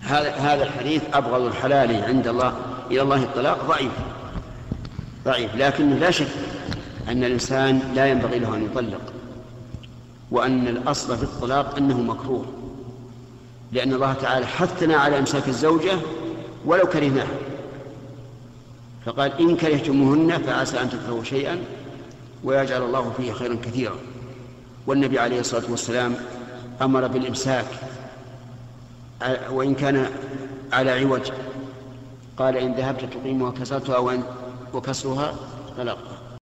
هذا هذا الحديث أبغض الحلال عند الله إلى الله الطلاق ضعيف ضعيف لكنه لا شك أن الإنسان لا ينبغي له أن يطلق وأن الأصل في الطلاق أنه مكروه لأن الله تعالى حثنا على إمساك الزوجة ولو كرهناها فقال إن كرهتموهن فعسى أن تكرهوا شيئا ويجعل الله فيه خيرا كثيرا والنبي عليه الصلاة والسلام أمر بالإمساك وإن كان على عوج. قال إن ذهبت تقيمها كسرتها وإن وكسرها طلقها